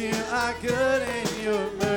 you are good and you're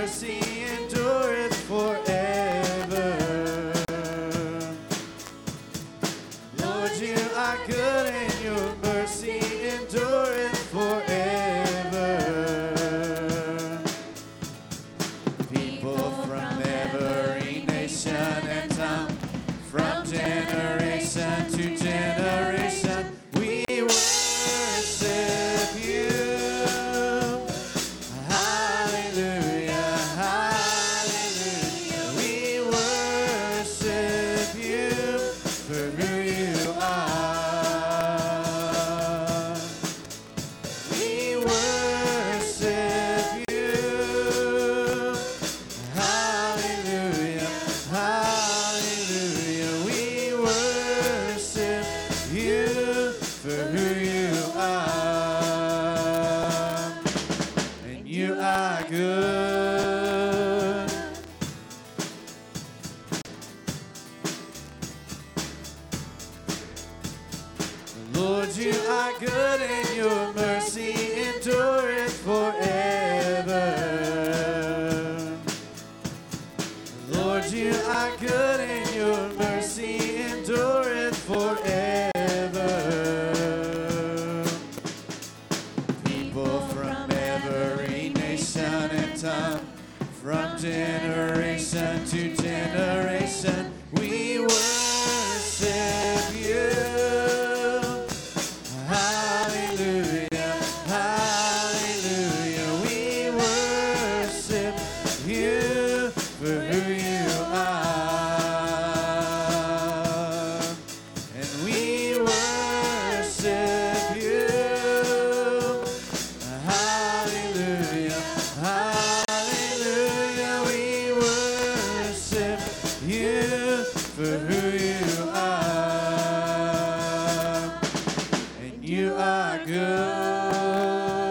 good.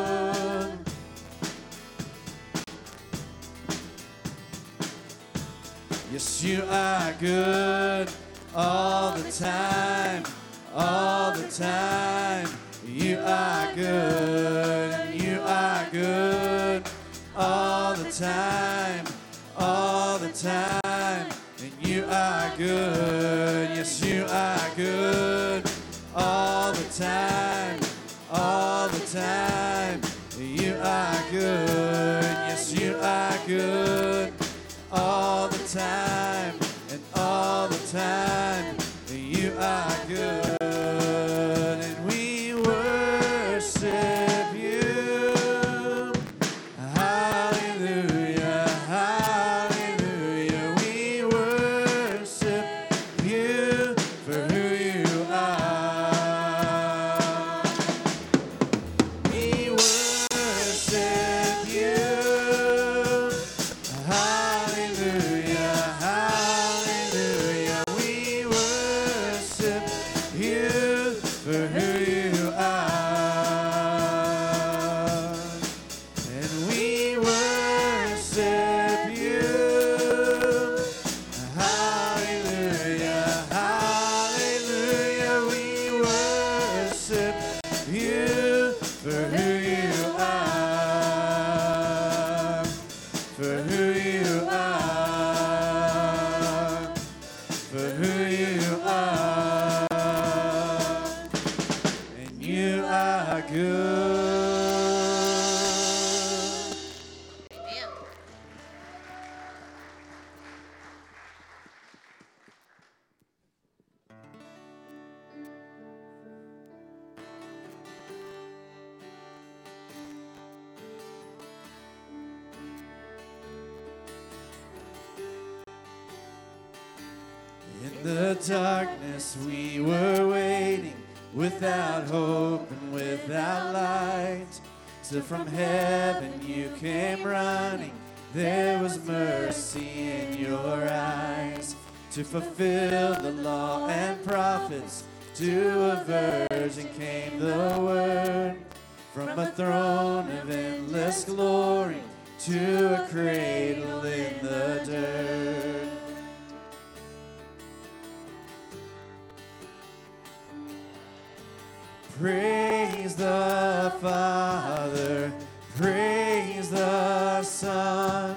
Yes, you are good all the time, all the time. You are good, you are good all the time, all the time. And you are good, yes, you are good all the time. good. running, there was mercy in your eyes to fulfill the law and prophets. To a virgin came the word from a throne of endless glory to a cradle in the dirt. Praise the Father. Praise the Son.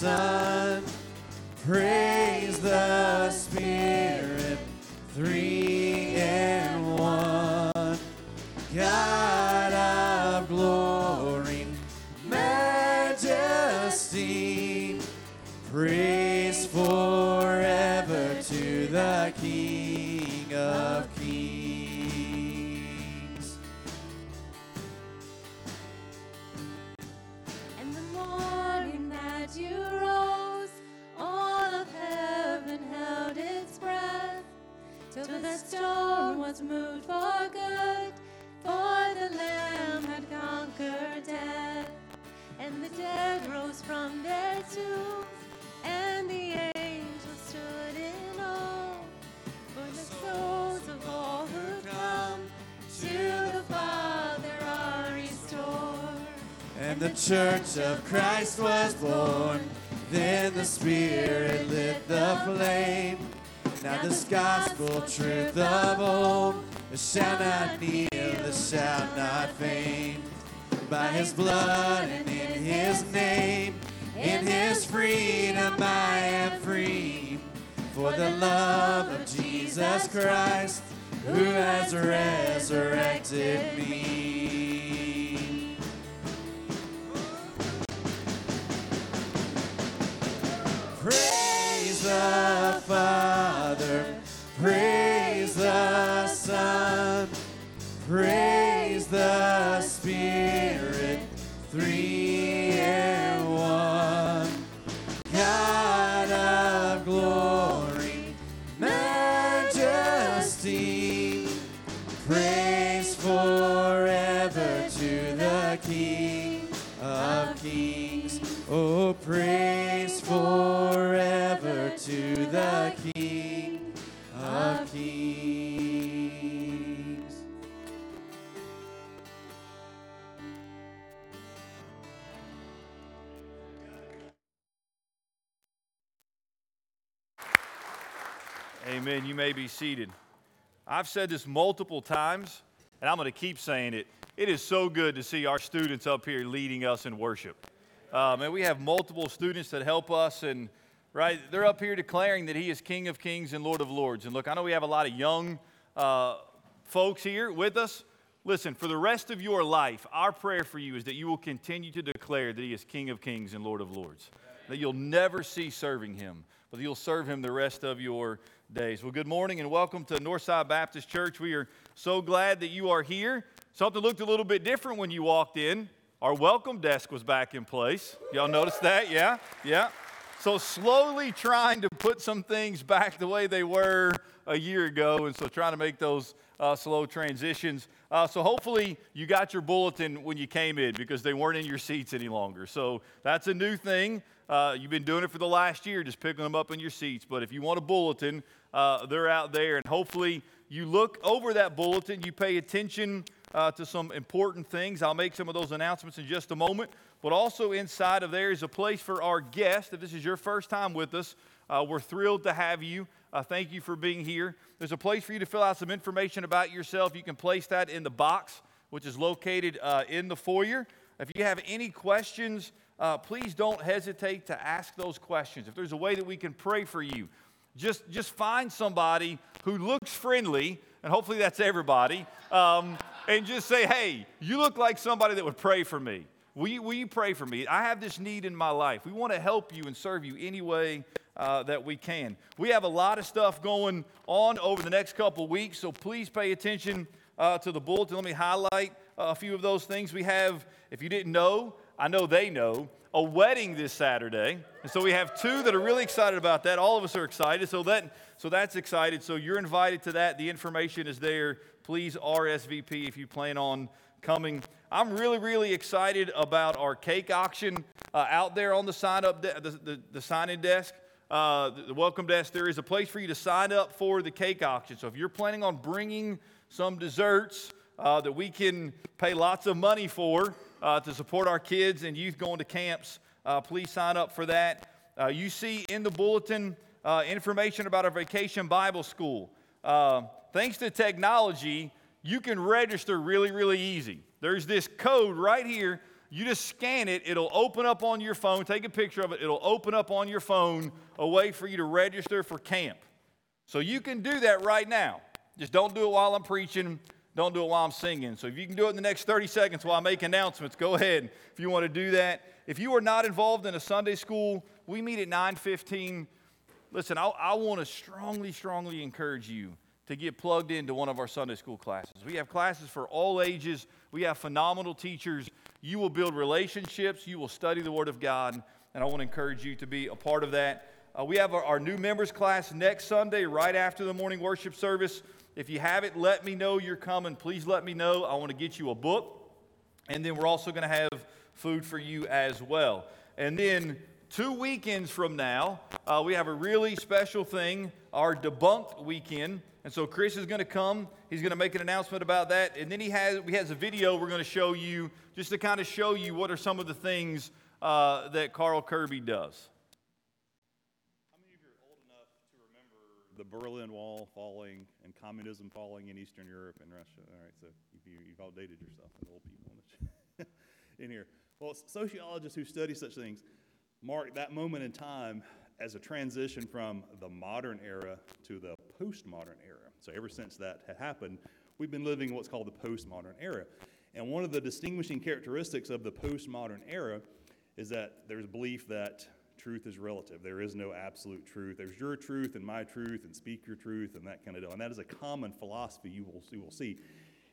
Son, praise the the was moved for good, for the Lamb had conquered death. And the dead rose from their tombs, and the angels stood in awe, for the souls of all who come to the Father are restored. And the church of Christ was born. Then the Spirit lit the flame. Now this gospel truth of old shall not kneel, it shall not faint. By his blood and in his name, in his freedom I am free. For the love of Jesus Christ, who has resurrected me. May be seated. I've said this multiple times, and I'm going to keep saying it. It is so good to see our students up here leading us in worship. Um, and we have multiple students that help us, and right, they're up here declaring that He is King of Kings and Lord of Lords. And look, I know we have a lot of young uh, folks here with us. Listen, for the rest of your life, our prayer for you is that you will continue to declare that He is King of Kings and Lord of Lords. That you'll never cease serving Him, but you'll serve Him the rest of your days. Well, good morning and welcome to Northside Baptist Church. We are so glad that you are here. Something looked a little bit different when you walked in. Our welcome desk was back in place. Y'all noticed that? Yeah? Yeah. So, slowly trying to put some things back the way they were a year ago, and so trying to make those uh, slow transitions. Uh, so, hopefully, you got your bulletin when you came in because they weren't in your seats any longer. So, that's a new thing. Uh, you've been doing it for the last year, just picking them up in your seats. But if you want a bulletin, uh, they're out there, and hopefully, you look over that bulletin, you pay attention uh, to some important things. I'll make some of those announcements in just a moment. But also inside of there is a place for our guests. If this is your first time with us, uh, we're thrilled to have you. Uh, thank you for being here. There's a place for you to fill out some information about yourself. You can place that in the box, which is located uh, in the foyer. If you have any questions, uh, please don't hesitate to ask those questions. If there's a way that we can pray for you, just, just find somebody who looks friendly, and hopefully that's everybody, um, and just say, hey, you look like somebody that would pray for me. Will you, will you pray for me? I have this need in my life. We want to help you and serve you any way uh, that we can. We have a lot of stuff going on over the next couple weeks, so please pay attention uh, to the bulletin. Let me highlight a few of those things. We have, if you didn't know, I know they know, a wedding this Saturday. And so we have two that are really excited about that. All of us are excited. So that so that's excited. So you're invited to that. The information is there. Please RSVP if you plan on coming. I'm really, really excited about our cake auction uh, out there on the sign up, de- the, the, the sign in desk. Uh, the, the welcome desk, there is a place for you to sign up for the cake auction. So if you're planning on bringing some desserts uh, that we can pay lots of money for uh, to support our kids and youth going to camps, uh, please sign up for that. Uh, you see in the bulletin uh, information about our vacation Bible school. thanks to technology, you can register really, really easy. There's this code right here. You just scan it, it'll open up on your phone. Take a picture of it, it'll open up on your phone a way for you to register for camp. So you can do that right now. Just don't do it while I'm preaching. Don't do it while I'm singing. So if you can do it in the next 30 seconds while I make announcements, go ahead if you want to do that. If you are not involved in a Sunday school, we meet at 9:15. Listen, I, I want to strongly, strongly encourage you to get plugged into one of our Sunday school classes. We have classes for all ages. We have phenomenal teachers. You will build relationships. You will study the Word of God. And I want to encourage you to be a part of that. Uh, we have our, our, new members class next Sunday, right after the morning worship service. If you have it, let me know you're coming. Please let me know. I want to get you a book. And then we're also going to have food for you as well. And then two weekends from now, uh, we have a really special thing our debunked weekend. And so Chris is going to come. He's going to make an announcement about that. And then he has, we has a video we're going to show you just to kind of show you what are some of the things uh, that Carl Kerby does. How many of you are old enough to remember the Berlin Wall falling and communism falling in Eastern Europe and Russia? All right, so you, you've outdated yourself and old people in here. Well, sociologists who study such things mark that moment in time as a transition from the modern era to the postmodern era. So, ever since that had happened, we've been living what's called the postmodern era. And one of the distinguishing characteristics of the postmodern era is that there's belief that truth is relative. There is no absolute truth. There's your truth and my truth, and speak your truth, and that kind of deal. And that is a common philosophy you will, you will see.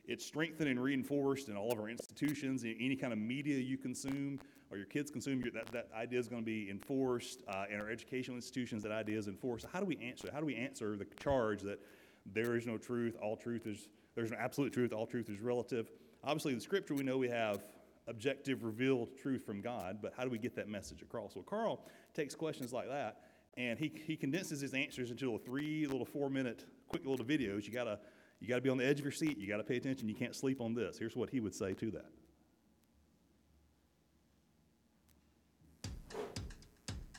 It's strengthened and reinforced in all of our institutions, in any kind of media you consume or your kids consume, that, that idea is going to be enforced. Uh, in our educational institutions, that idea is enforced. How do we answer? How do we answer the charge that there is no truth, all truth is, there's no absolute truth, all truth is relative? Obviously, the scripture, we know we have objective, revealed truth from God, but how do we get that message across? Well, Carl takes questions like that and he, he condenses his answers into little three little four minute quick little videos. You gotta you gotta be on the edge of your seat. You gotta pay attention. You can't sleep on this. Here's what he would say to that.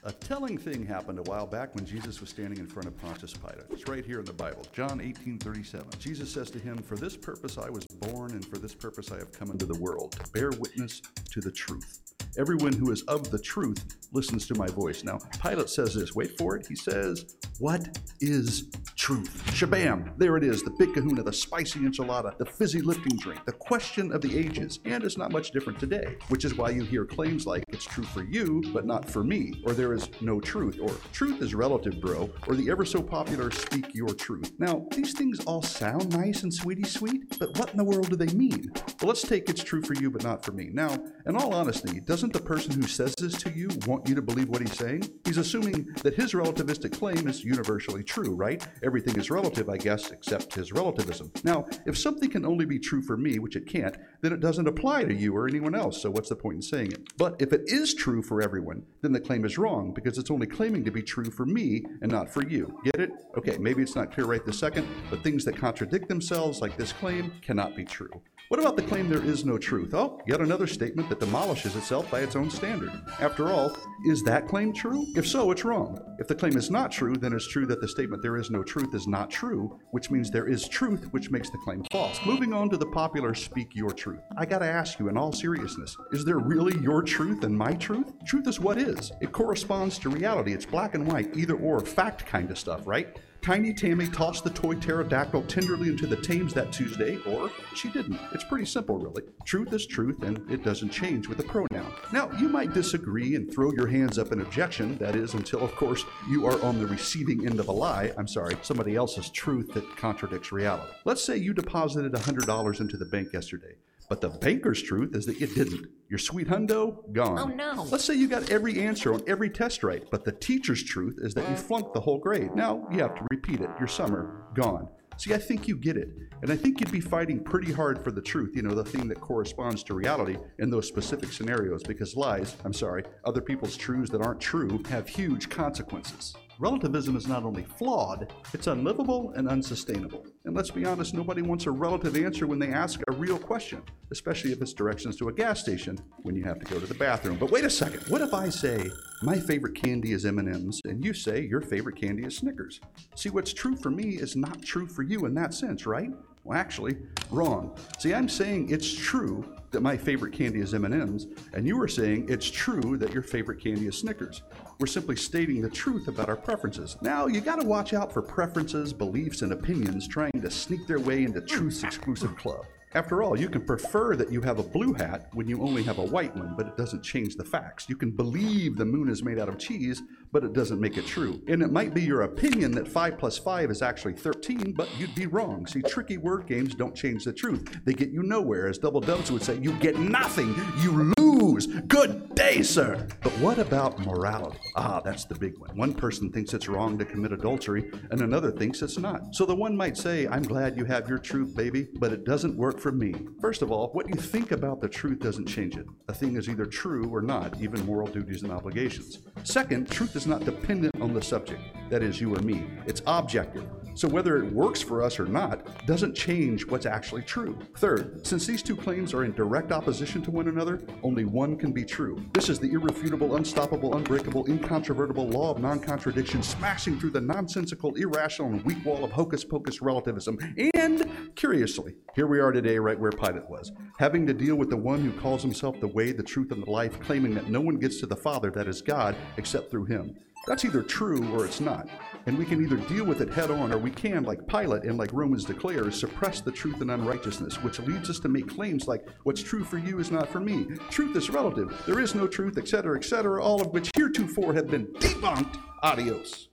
A telling thing happened a while back when Jesus was standing in front of Pontius Pilate. It's right here in the Bible, John 18 37. Jesus says to him, For this purpose I was born, and for this purpose I have come into the world, to bear witness to the truth. Everyone who is of the truth listens to my voice. Now, Pilate says this. Wait for it. He says, What is truth? Shabam. There it is. The big kahuna, the spicy enchilada, the fizzy lifting drink, the question of the ages. And it's not much different today, which is why you hear claims like, It's true for you, but not for me, or there is no truth, or truth is relative, bro, or the ever so popular speak your truth. Now, these things all sound nice and sweetie sweet, but what in the world do they mean? Well, let's take it's true for you, but not for me. Now, in all honesty, doesn't the person who says this to you want you to believe what he's saying? He's assuming that his relativistic claim is universally true, right? Everything is relative, I guess, except his relativism. Now, if something can only be true for me, which it can't, then it doesn't apply to you or anyone else, so what's the point in saying it? But if it is true for everyone, then the claim is wrong because it's only claiming to be true for me and not for you. Get it? Okay, maybe it's not clear right this second, but things that contradict themselves, like this claim, cannot be true. What about the claim there is no truth? Oh, yet another statement that demolishes itself by its own standard. After all, is that claim true? If so, it's wrong. If the claim is not true, then it's true that the statement there is no truth is not true, which means there is truth, which makes the claim false. Moving on to the popular speak your truth. I gotta ask you in all seriousness, is there really your truth and my truth? Truth is what is. It corresponds to reality. It's black and white, either or, fact kind of stuff, right? Tiny Tammy tossed the toy pterodactyl tenderly into the Thames that Tuesday, or she didn't. It's pretty simple, really. Truth is truth, and it doesn't change with a pronoun. Now, you might disagree and throw your hands up in objection, that is, until, of course, you are on the receiving end of a lie. I'm sorry, somebody else's truth that contradicts reality. Let's say you deposited $100 into the bank yesterday. But the banker's truth is that you didn't. Your sweet hundo, gone. Oh, no. Let's say you got every answer on every test right, but the teacher's truth is that you flunked the whole grade. Now you have to repeat it. Your summer, gone. See, I think you get it. And I think you'd be fighting pretty hard for the truth, you know, the thing that corresponds to reality in those specific scenarios, because lies, I'm sorry, other people's truths that aren't true, have huge consequences. Relativism is not only flawed, it's unlivable and unsustainable. And let's be honest, nobody wants a relative answer when they ask a real question, especially if it's directions to a gas station when you have to go to the bathroom. But wait a second, what if I say my favorite candy is M&Ms and you say your favorite candy is Snickers? See, what's true for me is not true for you in that sense, right? Well, actually, wrong. See, I'm saying it's true that my favorite candy is M&Ms, and you are saying it's true that your favorite candy is Snickers. We're simply stating the truth about our preferences. Now, you got to watch out for preferences, beliefs, and opinions trying to sneak their way into truth's exclusive club. After all, you can prefer that you have a blue hat when you only have a white one, but it doesn't change the facts. You can believe the moon is made out of cheese, but it doesn't make it true. And it might be your opinion that 5 plus 5 is actually 13, but you'd be wrong. See, tricky word games don't change the truth. They get you nowhere. As Double Dubs would say, you get nothing. You lose. Good day, sir. But what about morality? Ah, that's the big one. One person thinks it's wrong to commit adultery, and another thinks it's not. So the one might say, I'm glad you have your truth, baby, but it doesn't work for me. First of all, what you think about the truth doesn't change it. A thing is either true or not, even moral duties and obligations. Second, truth is not dependent on the subject, that is, you or me. It's objective. So whether it works for us or not doesn't change what's actually true. Third, since these two claims are in direct opposition to one another, only one can be true. This is the irrefutable, unstoppable, unbreakable, incontrovertible law of non contradiction, smashing through the nonsensical, irrational, and weak wall of hocus pocus relativism. And curiously, here we are today, right where Pilate was, having to deal with the one who calls himself the way, the truth, and the life, claiming that no one gets to the Father, that is God, except through him. That's either true or it's not. And we can either deal with it head on or we can, like Pilate and like Romans declares, suppress the truth and unrighteousness, which leads us to make claims like, what's true for you is not for me. Truth is relative. There is no truth, etc., etc., all of which heretofore have been debunked. Adios.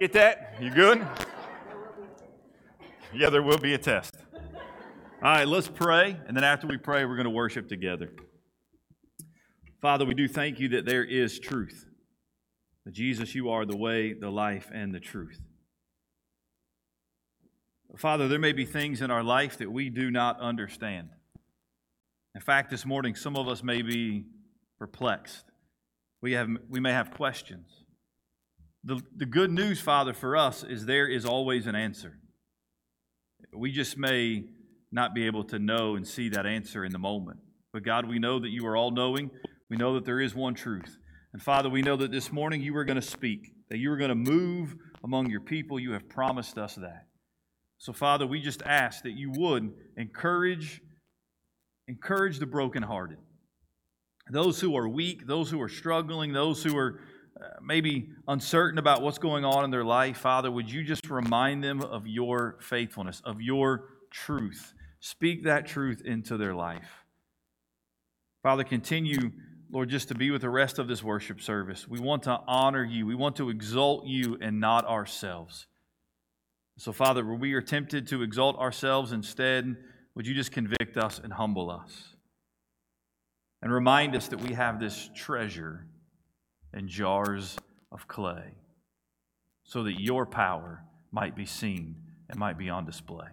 Get that? You good? Yeah, there will be a test. All right, let's pray. And then after we pray, we're going to worship together. Father, we do thank you that there is truth. That Jesus, you are the way, the life, and the truth. Father, there may be things in our life that we do not understand. In fact, this morning, some of us may be perplexed. We, have, we may have questions. The, the good news, Father, for us is there is always an answer. We just may not be able to know and see that answer in the moment. But God, we know that you are all knowing. We know that there is one truth. And Father, we know that this morning you are going to speak, that you are going to move among your people. You have promised us that. So, Father, we just ask that you would encourage, encourage the brokenhearted. Those who are weak, those who are struggling, those who are uh, maybe uncertain about what's going on in their life, Father, would you just remind them of your faithfulness, of your truth? Speak that truth into their life. Father, continue, Lord, just to be with the rest of this worship service. We want to honor you, we want to exalt you and not ourselves. So, Father, where we are tempted to exalt ourselves instead, would you just convict us and humble us? And remind us that we have this treasure in jars of clay so that your power might be seen and might be on display.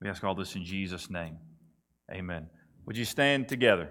We ask all this in Jesus' name. Amen. Would you stand together?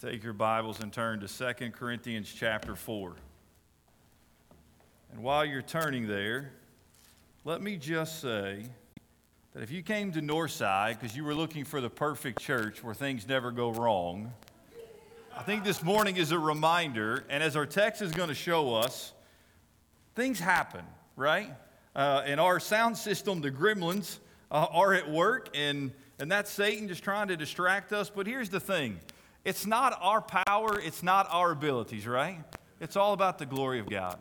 Take your Bibles and turn to 2 Corinthians chapter 4. And while you're turning there, let me just say that if you came to Northside because you were looking for the perfect church where things never go wrong, I think this morning is a reminder, and as our text is going to show us, things happen, right? Uh, and our sound system, the gremlins, uh, are at work, and, and that's Satan just trying to distract us. But here's the thing it's not our power, it's not our abilities, right? It's all about the glory of God.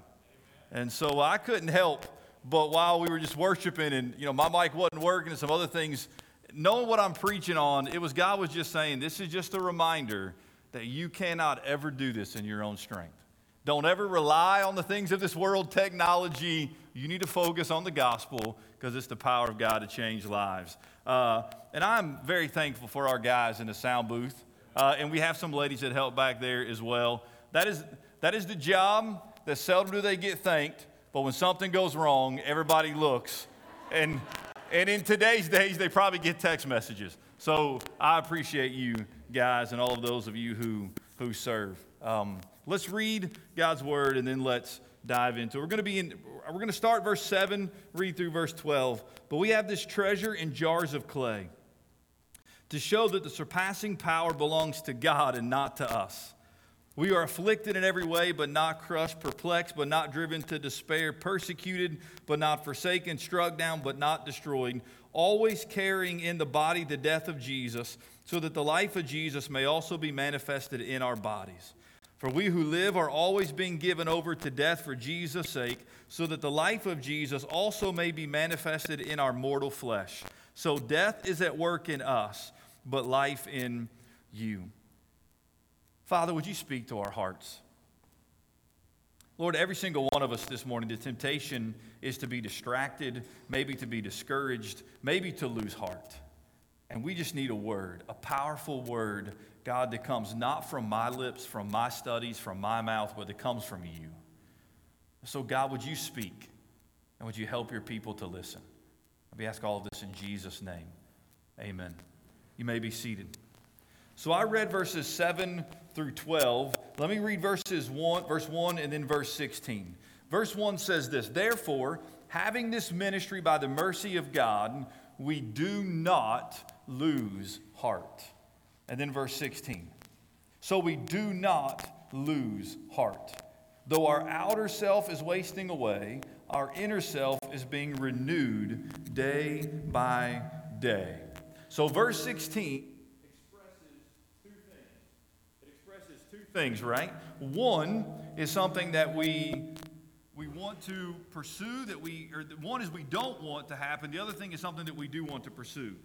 And so I couldn't help but while we were just worshiping and you know my mic wasn't working and some other things, knowing what I'm preaching on, it was God was just saying, this is just a reminder that you cannot ever do this in your own strength. Don't ever rely on the things of this world, technology. You need to focus on the gospel because it's the power of God to change lives. Uh, and I'm very thankful for our guys in the sound booth. Uh, and we have some ladies that help back there as well. That is, that is the job that seldom do they get thanked, but when something goes wrong, everybody looks. And, and in today's days, they probably get text messages. So I appreciate you guys and all of those of you who, who serve. Um, let's read God's word and then let's dive into it. We're going to be in, we're going to start verse 7, read through verse 12. But we have this treasure in jars of clay to show that the surpassing power belongs to God and not to us. We are afflicted in every way, but not crushed, perplexed, but not driven to despair, persecuted, but not forsaken, struck down, but not destroyed, always carrying in the body the death of Jesus, so that the life of Jesus may also be manifested in our bodies. For we who live are always being given over to death for Jesus' sake, so that the life of Jesus also may be manifested in our mortal flesh. So death is at work in us, but life in you. Father, would you speak to our hearts? Lord, every single one of us this morning, the temptation is to be distracted, maybe to be discouraged, maybe to lose heart. And we just need a word, a powerful word, God, that comes not from my lips, from my studies, from my mouth, but that comes from you. So, God, would you speak? And would you help your people to listen? We ask all of this in Jesus' name. Amen. You may be seated. So I read verses 7 through 12. Let me read verses 1, verse 1 and then verse 16. Verse 1 says this Therefore, having this ministry by the mercy of God, we do not lose heart. And then verse 16. So we do not lose heart. Though our outer self is wasting away, our inner self is being renewed day by day. So, verse 16 expresses two things. It expresses two things, right? One is something that we we want to pursue that we or one is we don't want to happen the other thing is something that we do want to pursue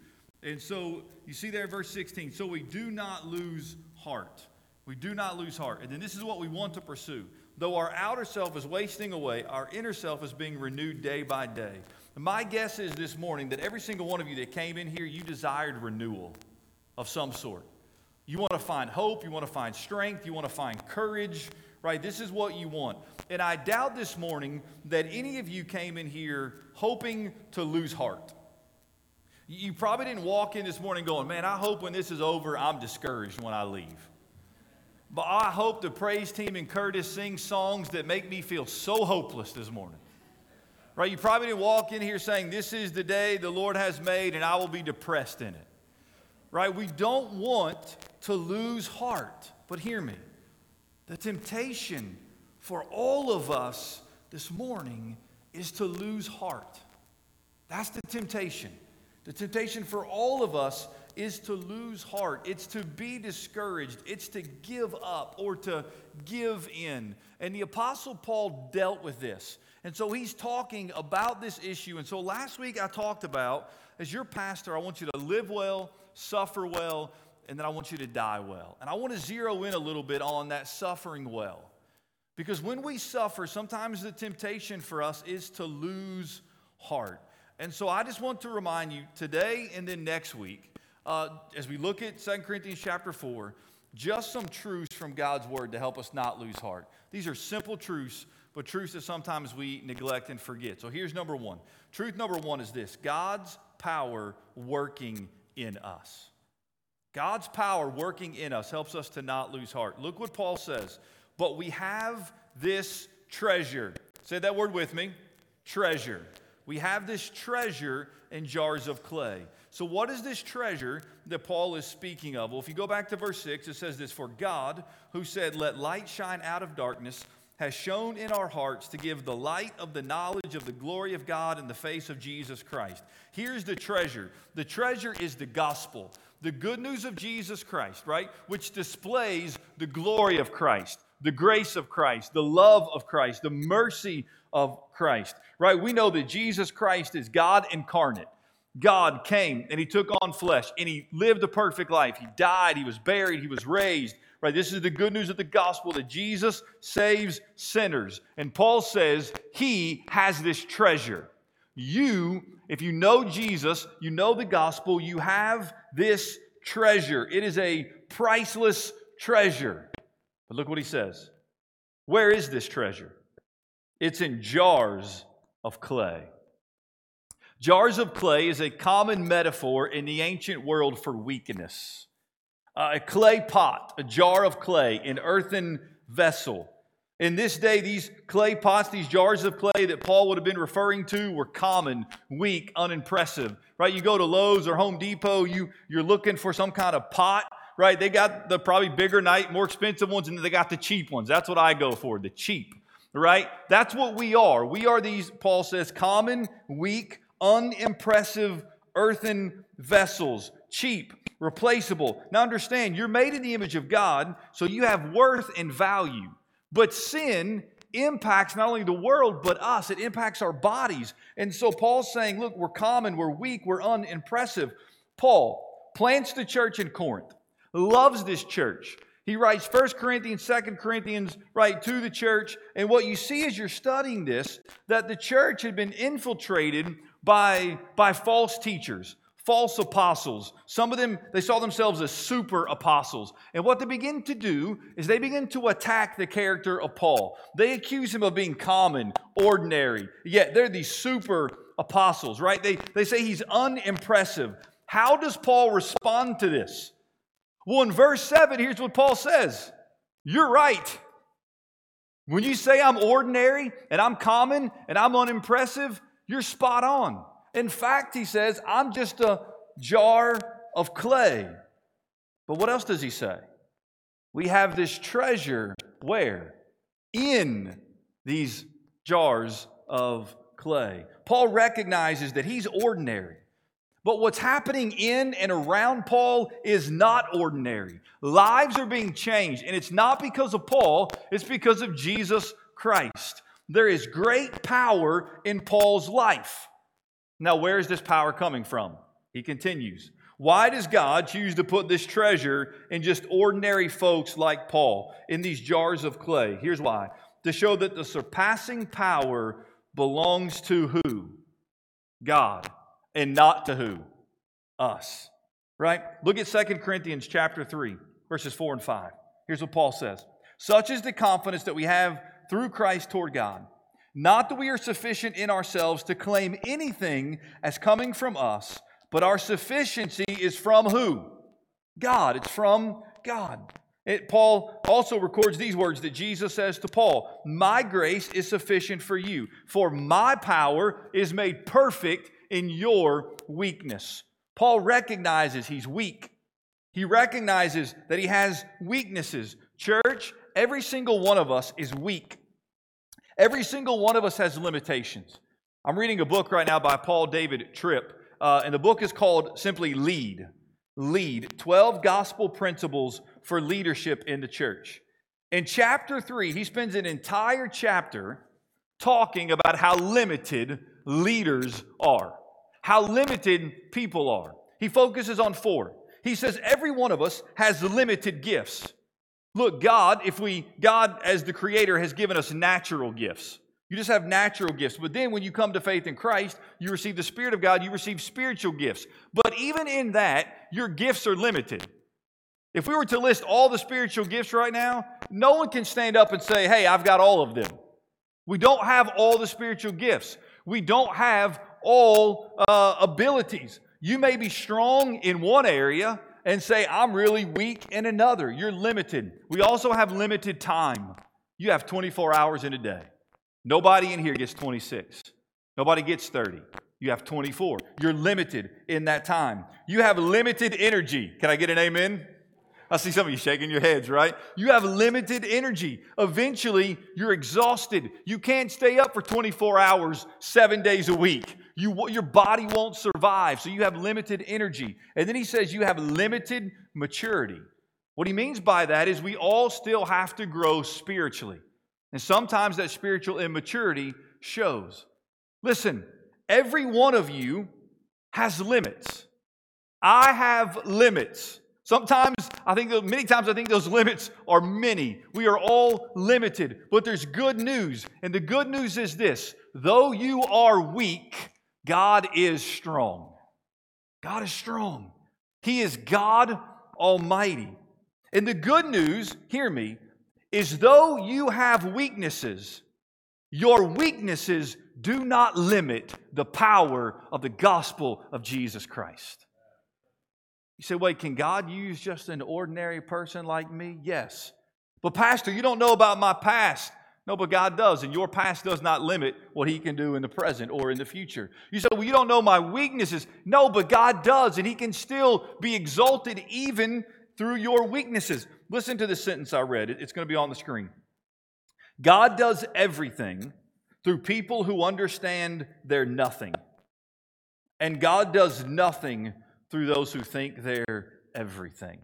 and so you see there verse 16 so we do not lose heart we do not lose heart and then this is what we want to pursue Though our outer self is wasting away, our inner self is being renewed day by day. My guess is this morning that every single one of you that came in here, you desired renewal of some sort. You want to find hope, you want to find strength, you want to find courage, right? This is what you want. And I doubt this morning that any of you came in here hoping to lose heart. You probably didn't walk in this morning going, man, I hope when this is over, I'm discouraged when I leave. But I hope the praise team and Curtis sing songs that make me feel so hopeless this morning. Right? You probably didn't walk in here saying, This is the day the Lord has made, and I will be depressed in it. Right? We don't want to lose heart. But hear me the temptation for all of us this morning is to lose heart. That's the temptation. The temptation for all of us is to lose heart. It's to be discouraged. It's to give up or to give in. And the Apostle Paul dealt with this. And so he's talking about this issue. And so last week I talked about, as your pastor, I want you to live well, suffer well, and then I want you to die well. And I want to zero in a little bit on that suffering well. Because when we suffer, sometimes the temptation for us is to lose heart. And so I just want to remind you today and then next week uh, as we look at 2 Corinthians chapter 4, just some truths from God's word to help us not lose heart. These are simple truths, but truths that sometimes we neglect and forget. So here's number one. Truth number one is this God's power working in us. God's power working in us helps us to not lose heart. Look what Paul says. But we have this treasure. Say that word with me treasure. We have this treasure in jars of clay. So, what is this treasure that Paul is speaking of? Well, if you go back to verse 6, it says this For God, who said, Let light shine out of darkness, has shown in our hearts to give the light of the knowledge of the glory of God in the face of Jesus Christ. Here's the treasure the treasure is the gospel, the good news of Jesus Christ, right? Which displays the glory of Christ, the grace of Christ, the love of Christ, the mercy of Christ, right? We know that Jesus Christ is God incarnate. God came and he took on flesh and he lived a perfect life. He died, he was buried, he was raised. Right? This is the good news of the gospel that Jesus saves sinners. And Paul says he has this treasure. You, if you know Jesus, you know the gospel, you have this treasure. It is a priceless treasure. But look what he says. Where is this treasure? It's in jars of clay. Jars of clay is a common metaphor in the ancient world for weakness. Uh, a clay pot, a jar of clay, an earthen vessel. In this day, these clay pots, these jars of clay that Paul would have been referring to were common, weak, unimpressive. Right? You go to Lowe's or Home Depot, you, you're looking for some kind of pot, right? They got the probably bigger, night, more expensive ones, and they got the cheap ones. That's what I go for, the cheap. Right? That's what we are. We are these, Paul says, common, weak, unimpressive earthen vessels, cheap, replaceable. Now understand, you're made in the image of God, so you have worth and value. But sin impacts not only the world, but us. It impacts our bodies. And so Paul's saying, look, we're common, we're weak, we're unimpressive. Paul plants the church in Corinth, loves this church. He writes 1 Corinthians, 2 Corinthians, right, to the church. And what you see as you're studying this, that the church had been infiltrated by, by false teachers, false apostles. Some of them, they saw themselves as super apostles. And what they begin to do is they begin to attack the character of Paul. They accuse him of being common, ordinary. Yet they're these super apostles, right? They, they say he's unimpressive. How does Paul respond to this? Well, in verse 7, here's what Paul says You're right. When you say I'm ordinary and I'm common and I'm unimpressive, you're spot on. In fact, he says, I'm just a jar of clay. But what else does he say? We have this treasure where? In these jars of clay. Paul recognizes that he's ordinary. But what's happening in and around Paul is not ordinary. Lives are being changed, and it's not because of Paul, it's because of Jesus Christ. There is great power in Paul's life. Now, where is this power coming from? He continues. Why does God choose to put this treasure in just ordinary folks like Paul, in these jars of clay? Here's why to show that the surpassing power belongs to who? God, and not to who? Us. Right? Look at 2 Corinthians chapter 3, verses 4 and 5. Here's what Paul says Such is the confidence that we have through Christ toward God. Not that we are sufficient in ourselves to claim anything as coming from us, but our sufficiency is from who? God. It's from God. It, Paul also records these words that Jesus says to Paul My grace is sufficient for you, for my power is made perfect in your weakness. Paul recognizes he's weak. He recognizes that he has weaknesses. Church, every single one of us is weak. Every single one of us has limitations. I'm reading a book right now by Paul David Tripp, uh, and the book is called simply Lead. Lead 12 Gospel Principles for Leadership in the Church. In chapter 3, he spends an entire chapter talking about how limited leaders are, how limited people are. He focuses on four. He says every one of us has limited gifts. Look, God, if we, God as the creator has given us natural gifts. You just have natural gifts. But then when you come to faith in Christ, you receive the Spirit of God, you receive spiritual gifts. But even in that, your gifts are limited. If we were to list all the spiritual gifts right now, no one can stand up and say, hey, I've got all of them. We don't have all the spiritual gifts. We don't have all uh, abilities. You may be strong in one area, and say, I'm really weak in another. You're limited. We also have limited time. You have 24 hours in a day. Nobody in here gets 26. Nobody gets 30. You have 24. You're limited in that time. You have limited energy. Can I get an amen? I see some of you shaking your heads, right? You have limited energy. Eventually, you're exhausted. You can't stay up for 24 hours, seven days a week. You, your body won't survive, so you have limited energy. And then he says you have limited maturity. What he means by that is we all still have to grow spiritually. And sometimes that spiritual immaturity shows. Listen, every one of you has limits. I have limits. Sometimes I think, many times I think those limits are many. We are all limited, but there's good news. And the good news is this though you are weak, God is strong. God is strong. He is God Almighty. And the good news, hear me, is though you have weaknesses, your weaknesses do not limit the power of the gospel of Jesus Christ. You say, wait, can God use just an ordinary person like me? Yes. But, Pastor, you don't know about my past. No, but God does, and your past does not limit what He can do in the present or in the future. You say, Well, you don't know my weaknesses. No, but God does, and He can still be exalted even through your weaknesses. Listen to the sentence I read, it's going to be on the screen. God does everything through people who understand they're nothing, and God does nothing through those who think they're everything.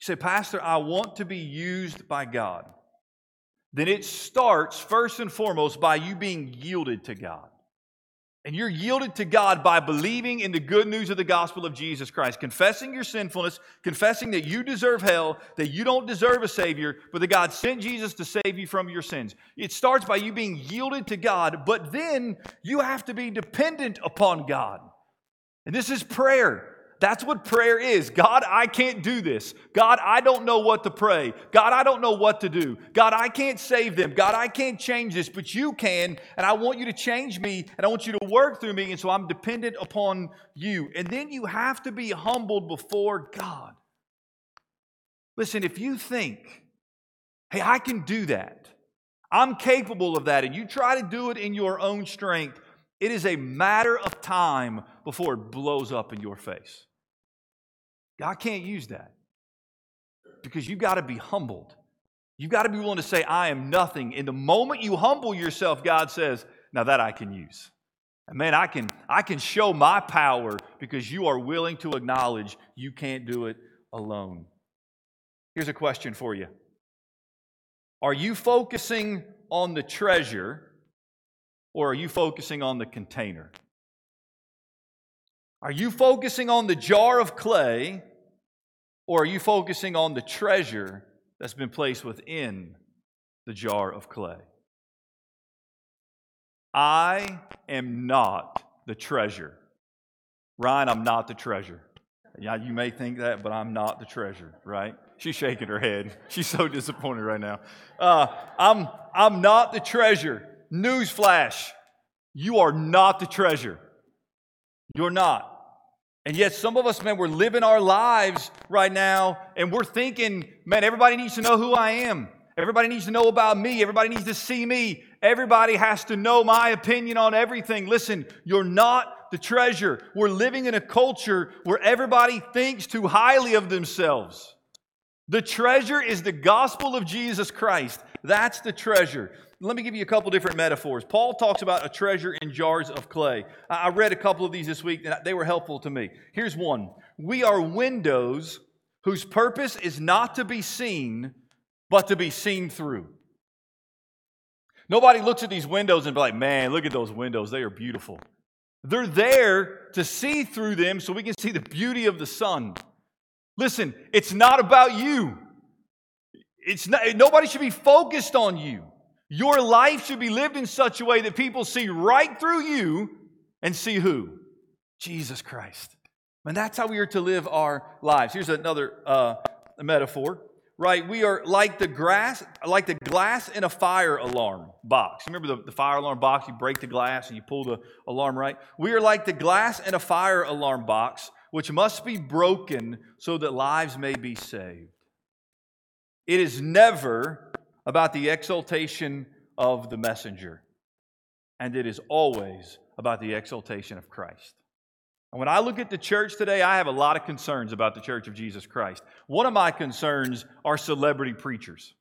You say, Pastor, I want to be used by God then it starts first and foremost by you being yielded to God. And you're yielded to God by believing in the good news of the gospel of Jesus Christ, confessing your sinfulness, confessing that you deserve hell, that you don't deserve a Savior, but that God sent Jesus to save you from your sins. It starts by you being yielded to God, but then you have to be dependent upon God. And this is prayer. That's what prayer is. God, I can't do this. God, I don't know what to pray. God, I don't know what to do. God, I can't save them. God, I can't change this, but you can. And I want you to change me and I want you to work through me. And so I'm dependent upon you. And then you have to be humbled before God. Listen, if you think, hey, I can do that, I'm capable of that, and you try to do it in your own strength, it is a matter of time before it blows up in your face. God can't use that because you've got to be humbled. You've got to be willing to say, I am nothing. In the moment you humble yourself, God says, Now that I can use. And man, I can, I can show my power because you are willing to acknowledge you can't do it alone. Here's a question for you Are you focusing on the treasure or are you focusing on the container? Are you focusing on the jar of clay or are you focusing on the treasure that's been placed within the jar of clay? I am not the treasure. Ryan, I'm not the treasure. Yeah, you may think that, but I'm not the treasure, right? She's shaking her head. She's so disappointed right now. Uh, I'm, I'm not the treasure. Newsflash you are not the treasure. You're not. And yet, some of us, man, we're living our lives right now and we're thinking, man, everybody needs to know who I am. Everybody needs to know about me. Everybody needs to see me. Everybody has to know my opinion on everything. Listen, you're not the treasure. We're living in a culture where everybody thinks too highly of themselves. The treasure is the gospel of Jesus Christ. That's the treasure let me give you a couple different metaphors. Paul talks about a treasure in jars of clay. I read a couple of these this week, and they were helpful to me. Here's one We are windows whose purpose is not to be seen, but to be seen through. Nobody looks at these windows and be like, man, look at those windows. They are beautiful. They're there to see through them so we can see the beauty of the sun. Listen, it's not about you. It's not, nobody should be focused on you. Your life should be lived in such a way that people see right through you and see who? Jesus Christ. And that's how we are to live our lives. Here's another uh, metaphor, right? We are like the grass, like the glass in a fire alarm box. Remember the, the fire alarm box? You break the glass and you pull the alarm, right? We are like the glass in a fire alarm box, which must be broken so that lives may be saved. It is never about the exaltation of the messenger, and it is always about the exaltation of Christ. And when I look at the church today, I have a lot of concerns about the church of Jesus Christ. One of my concerns are celebrity preachers.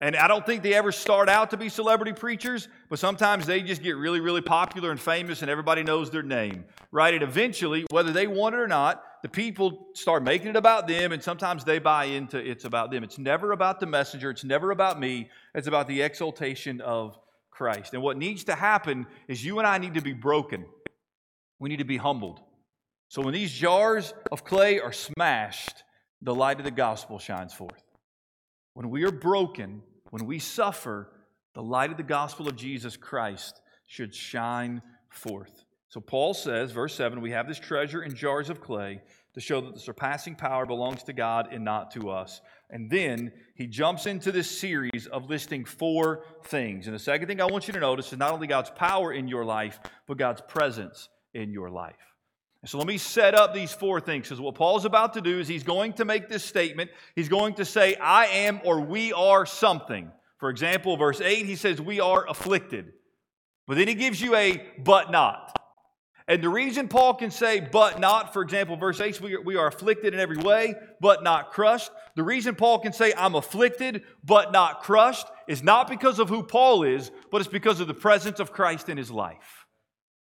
And I don't think they ever start out to be celebrity preachers, but sometimes they just get really, really popular and famous and everybody knows their name, right? And eventually, whether they want it or not, the people start making it about them, and sometimes they buy into it's about them. It's never about the messenger, it's never about me, it's about the exaltation of Christ. And what needs to happen is you and I need to be broken, we need to be humbled. So when these jars of clay are smashed, the light of the gospel shines forth. When we are broken, when we suffer, the light of the gospel of Jesus Christ should shine forth. So Paul says, verse 7, we have this treasure in jars of clay to show that the surpassing power belongs to God and not to us. And then he jumps into this series of listing four things. And the second thing I want you to notice is not only God's power in your life, but God's presence in your life. So let me set up these four things because what Paul's about to do is he's going to make this statement. He's going to say, I am or we are something. For example, verse 8, he says, We are afflicted. But then he gives you a but not. And the reason Paul can say, but not, for example, verse 8, we are, we are afflicted in every way, but not crushed. The reason Paul can say, I'm afflicted, but not crushed, is not because of who Paul is, but it's because of the presence of Christ in his life.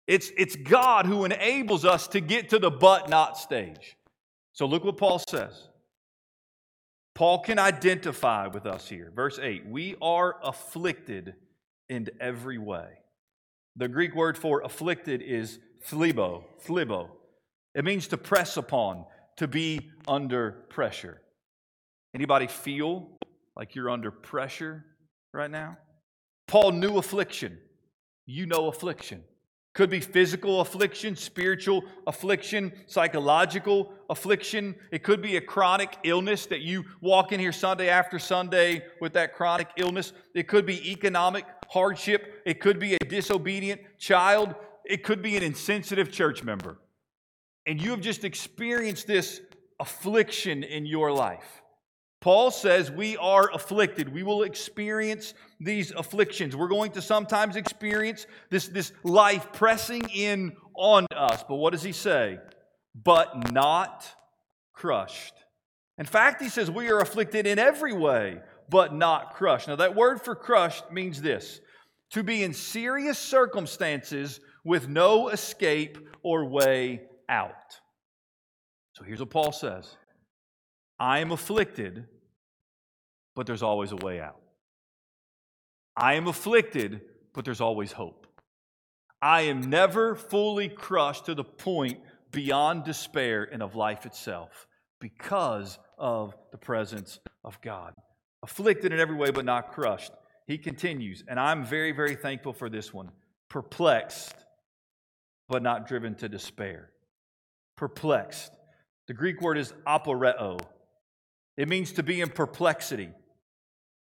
It's, it's God who enables us to get to the but not stage. So look what Paul says. Paul can identify with us here. Verse 8 We are afflicted in every way. The Greek word for afflicted is Thlibo, thlibo. It means to press upon, to be under pressure. Anybody feel like you're under pressure right now? Paul knew affliction. You know affliction. Could be physical affliction, spiritual affliction, psychological affliction. It could be a chronic illness that you walk in here Sunday after Sunday with that chronic illness. It could be economic hardship. It could be a disobedient child. It could be an insensitive church member. And you have just experienced this affliction in your life. Paul says we are afflicted. We will experience these afflictions. We're going to sometimes experience this, this life pressing in on us. But what does he say? But not crushed. In fact, he says we are afflicted in every way, but not crushed. Now, that word for crushed means this to be in serious circumstances with no escape or way out. So here's what Paul says I am afflicted, but there's always a way out. I am afflicted, but there's always hope. I am never fully crushed to the point beyond despair and of life itself because of the presence of God. Afflicted in every way, but not crushed. He continues, and I'm very, very thankful for this one. Perplexed, but not driven to despair. Perplexed. The Greek word is aporeo. It means to be in perplexity,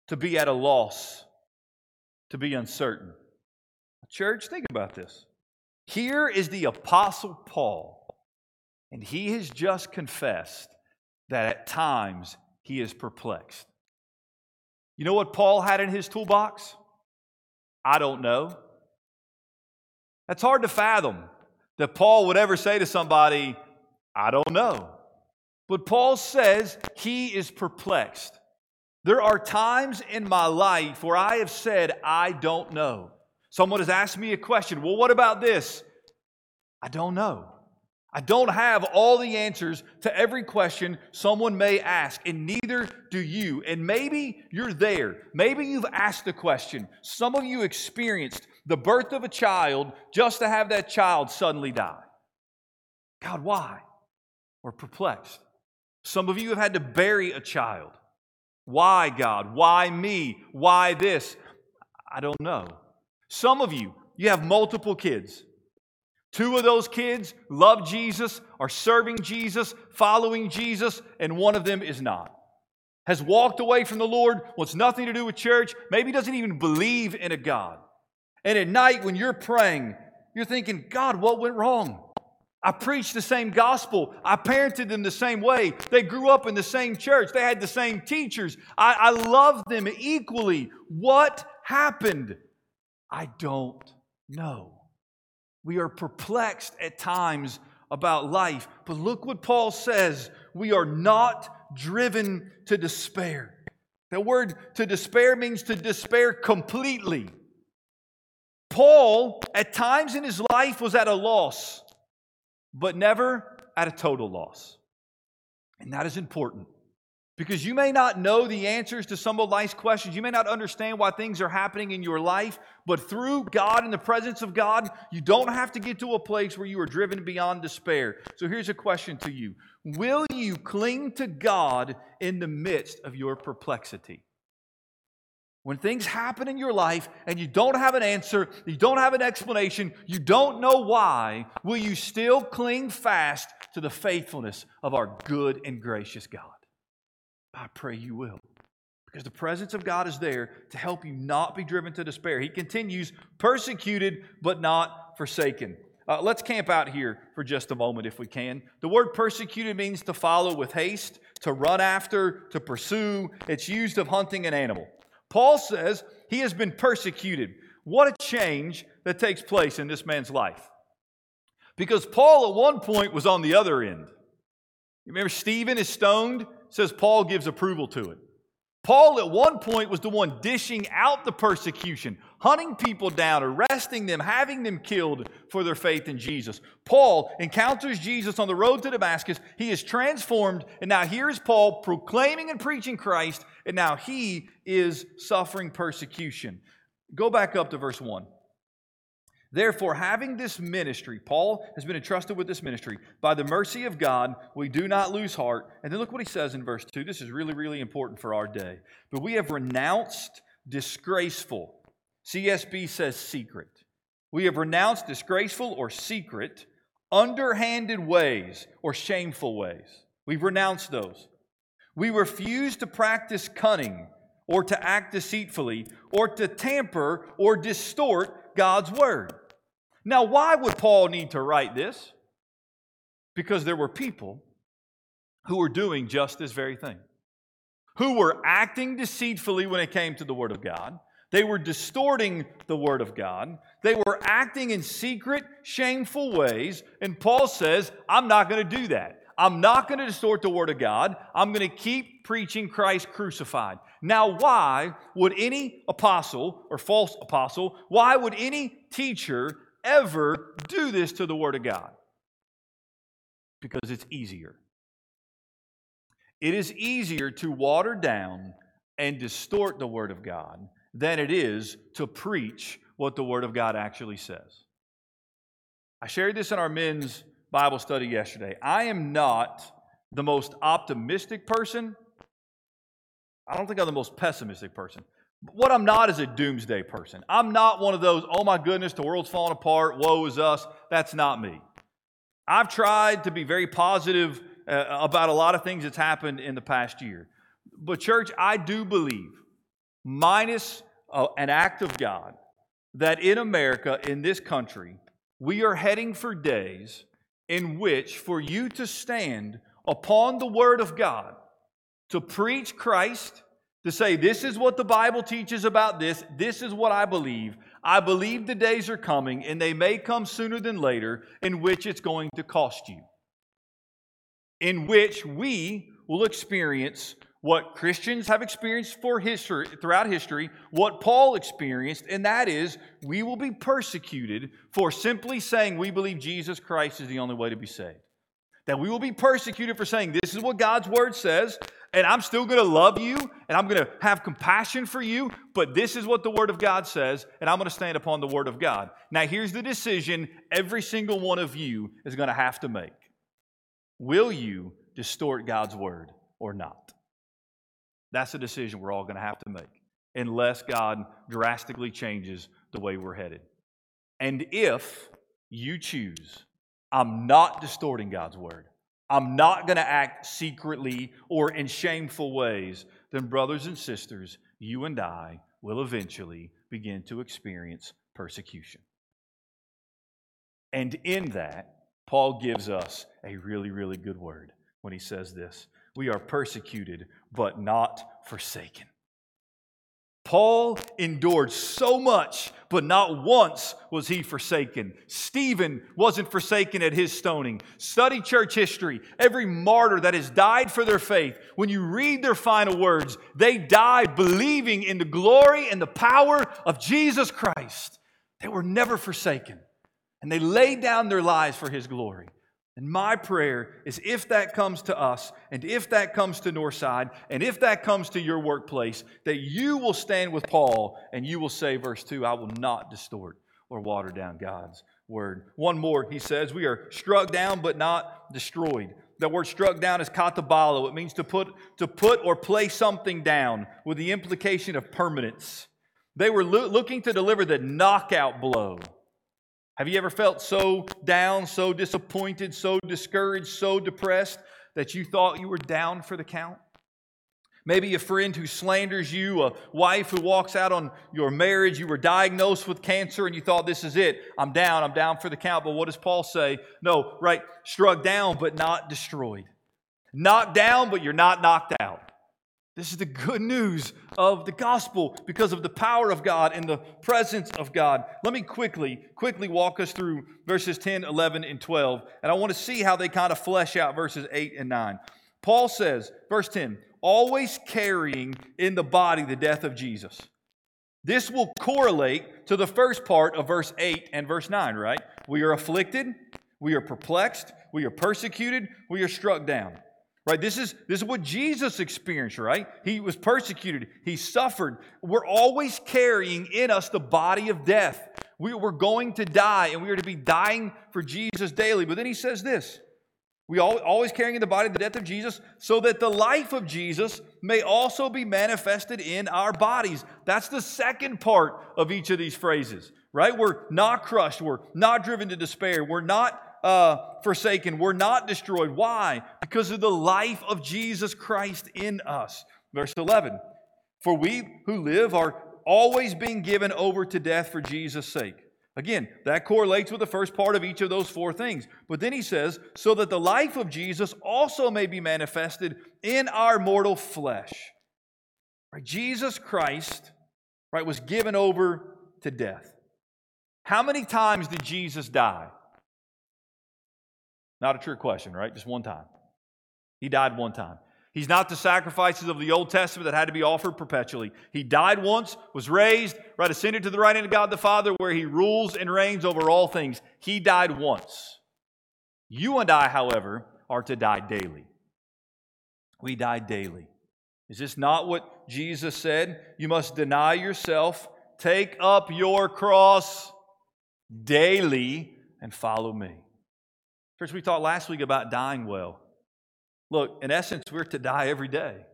to be at a loss, to be uncertain. Church, think about this. Here is the Apostle Paul, and he has just confessed that at times he is perplexed. You know what Paul had in his toolbox? I don't know. That's hard to fathom that Paul would ever say to somebody, I don't know. But Paul says he is perplexed. There are times in my life where I have said, I don't know. Someone has asked me a question. Well, what about this? I don't know. I don't have all the answers to every question someone may ask, and neither do you. And maybe you're there. Maybe you've asked the question. Some of you experienced the birth of a child just to have that child suddenly die. God, why? We're perplexed. Some of you have had to bury a child. Why, God? Why me? Why this? I don't know. Some of you, you have multiple kids. Two of those kids love Jesus, are serving Jesus, following Jesus, and one of them is not. Has walked away from the Lord, wants nothing to do with church, maybe doesn't even believe in a God. And at night, when you're praying, you're thinking, God, what went wrong? I preached the same gospel. I parented them the same way. They grew up in the same church. They had the same teachers. I, I loved them equally. What happened? I don't know. We are perplexed at times about life. But look what Paul says we are not driven to despair. That word to despair means to despair completely. Paul, at times in his life, was at a loss, but never at a total loss. And that is important because you may not know the answers to some of life's questions. You may not understand why things are happening in your life, but through God and the presence of God, you don't have to get to a place where you are driven beyond despair. So here's a question to you Will you cling to God in the midst of your perplexity? When things happen in your life and you don't have an answer, you don't have an explanation, you don't know why, will you still cling fast to the faithfulness of our good and gracious God? I pray you will. Because the presence of God is there to help you not be driven to despair. He continues, persecuted but not forsaken. Uh, let's camp out here for just a moment if we can. The word persecuted means to follow with haste, to run after, to pursue. It's used of hunting an animal. Paul says he has been persecuted. What a change that takes place in this man's life. Because Paul at one point was on the other end. You remember Stephen is stoned? says Paul gives approval to it. Paul at one point was the one dishing out the persecution, hunting people down, arresting them, having them killed for their faith in Jesus. Paul encounters Jesus on the road to Damascus. He is transformed, and now here is Paul proclaiming and preaching Christ, and now he is suffering persecution. Go back up to verse 1. Therefore, having this ministry, Paul has been entrusted with this ministry. By the mercy of God, we do not lose heart. And then look what he says in verse 2. This is really, really important for our day. But we have renounced disgraceful. CSB says secret. We have renounced disgraceful or secret, underhanded ways or shameful ways. We've renounced those. We refuse to practice cunning or to act deceitfully or to tamper or distort God's word. Now, why would Paul need to write this? Because there were people who were doing just this very thing, who were acting deceitfully when it came to the Word of God. They were distorting the Word of God. They were acting in secret, shameful ways. And Paul says, I'm not going to do that. I'm not going to distort the Word of God. I'm going to keep preaching Christ crucified. Now, why would any apostle or false apostle, why would any teacher ever do this to the Word of God? Because it's easier. It is easier to water down and distort the Word of God than it is to preach what the Word of God actually says. I shared this in our men's Bible study yesterday. I am not the most optimistic person. I don't think I'm the most pessimistic person. What I'm not is a doomsday person. I'm not one of those, oh my goodness, the world's falling apart, woe is us. That's not me. I've tried to be very positive uh, about a lot of things that's happened in the past year. But, church, I do believe, minus uh, an act of God, that in America, in this country, we are heading for days in which, for you to stand upon the Word of God, to preach Christ, to say, This is what the Bible teaches about this, this is what I believe. I believe the days are coming, and they may come sooner than later, in which it's going to cost you. In which we will experience what Christians have experienced for history, throughout history, what Paul experienced, and that is we will be persecuted for simply saying we believe Jesus Christ is the only way to be saved. That we will be persecuted for saying this is what God's word says, and I'm still going to love you, and I'm going to have compassion for you, but this is what the word of God says, and I'm going to stand upon the word of God. Now, here's the decision every single one of you is going to have to make Will you distort God's word or not? That's a decision we're all going to have to make unless God drastically changes the way we're headed. And if you choose, I'm not distorting God's word, I'm not going to act secretly or in shameful ways, then, brothers and sisters, you and I will eventually begin to experience persecution. And in that, Paul gives us a really, really good word when he says this We are persecuted, but not forsaken. Paul endured so much, but not once was he forsaken. Stephen wasn't forsaken at his stoning. Study church history. Every martyr that has died for their faith, when you read their final words, they died believing in the glory and the power of Jesus Christ. They were never forsaken, and they laid down their lives for his glory. And my prayer is if that comes to us, and if that comes to Northside, and if that comes to your workplace, that you will stand with Paul and you will say, verse 2, I will not distort or water down God's word. One more, he says, we are struck down but not destroyed. The word struck down is katabalo. It means to put, to put or place something down with the implication of permanence. They were lo- looking to deliver the knockout blow have you ever felt so down, so disappointed, so discouraged, so depressed that you thought you were down for the count? Maybe a friend who slanders you, a wife who walks out on your marriage, you were diagnosed with cancer and you thought, this is it. I'm down, I'm down for the count. But what does Paul say? No, right, struck down, but not destroyed. Knocked down, but you're not knocked out. This is the good news of the gospel because of the power of God and the presence of God. Let me quickly, quickly walk us through verses 10, 11, and 12. And I want to see how they kind of flesh out verses 8 and 9. Paul says, verse 10, always carrying in the body the death of Jesus. This will correlate to the first part of verse 8 and verse 9, right? We are afflicted, we are perplexed, we are persecuted, we are struck down. Right? This is, this is what Jesus experienced, right? He was persecuted, he suffered. We're always carrying in us the body of death. We, we're going to die, and we are to be dying for Jesus daily. But then he says this we all, always carrying in the body the death of Jesus, so that the life of Jesus may also be manifested in our bodies. That's the second part of each of these phrases right? We're not crushed. We're not driven to despair. We're not uh, forsaken. We're not destroyed. Why? Because of the life of Jesus Christ in us. Verse 11 For we who live are always being given over to death for Jesus' sake. Again, that correlates with the first part of each of those four things. But then he says, so that the life of Jesus also may be manifested in our mortal flesh. Right? Jesus Christ right, was given over to death. How many times did Jesus die? Not a trick question, right? Just one time. He died one time. He's not the sacrifices of the Old Testament that had to be offered perpetually. He died once, was raised, right, ascended to the right hand of God the Father, where he rules and reigns over all things. He died once. You and I, however, are to die daily. We die daily. Is this not what Jesus said? You must deny yourself, take up your cross daily, and follow me. First, we talked last week about dying well. Look, in essence, we're to die every day.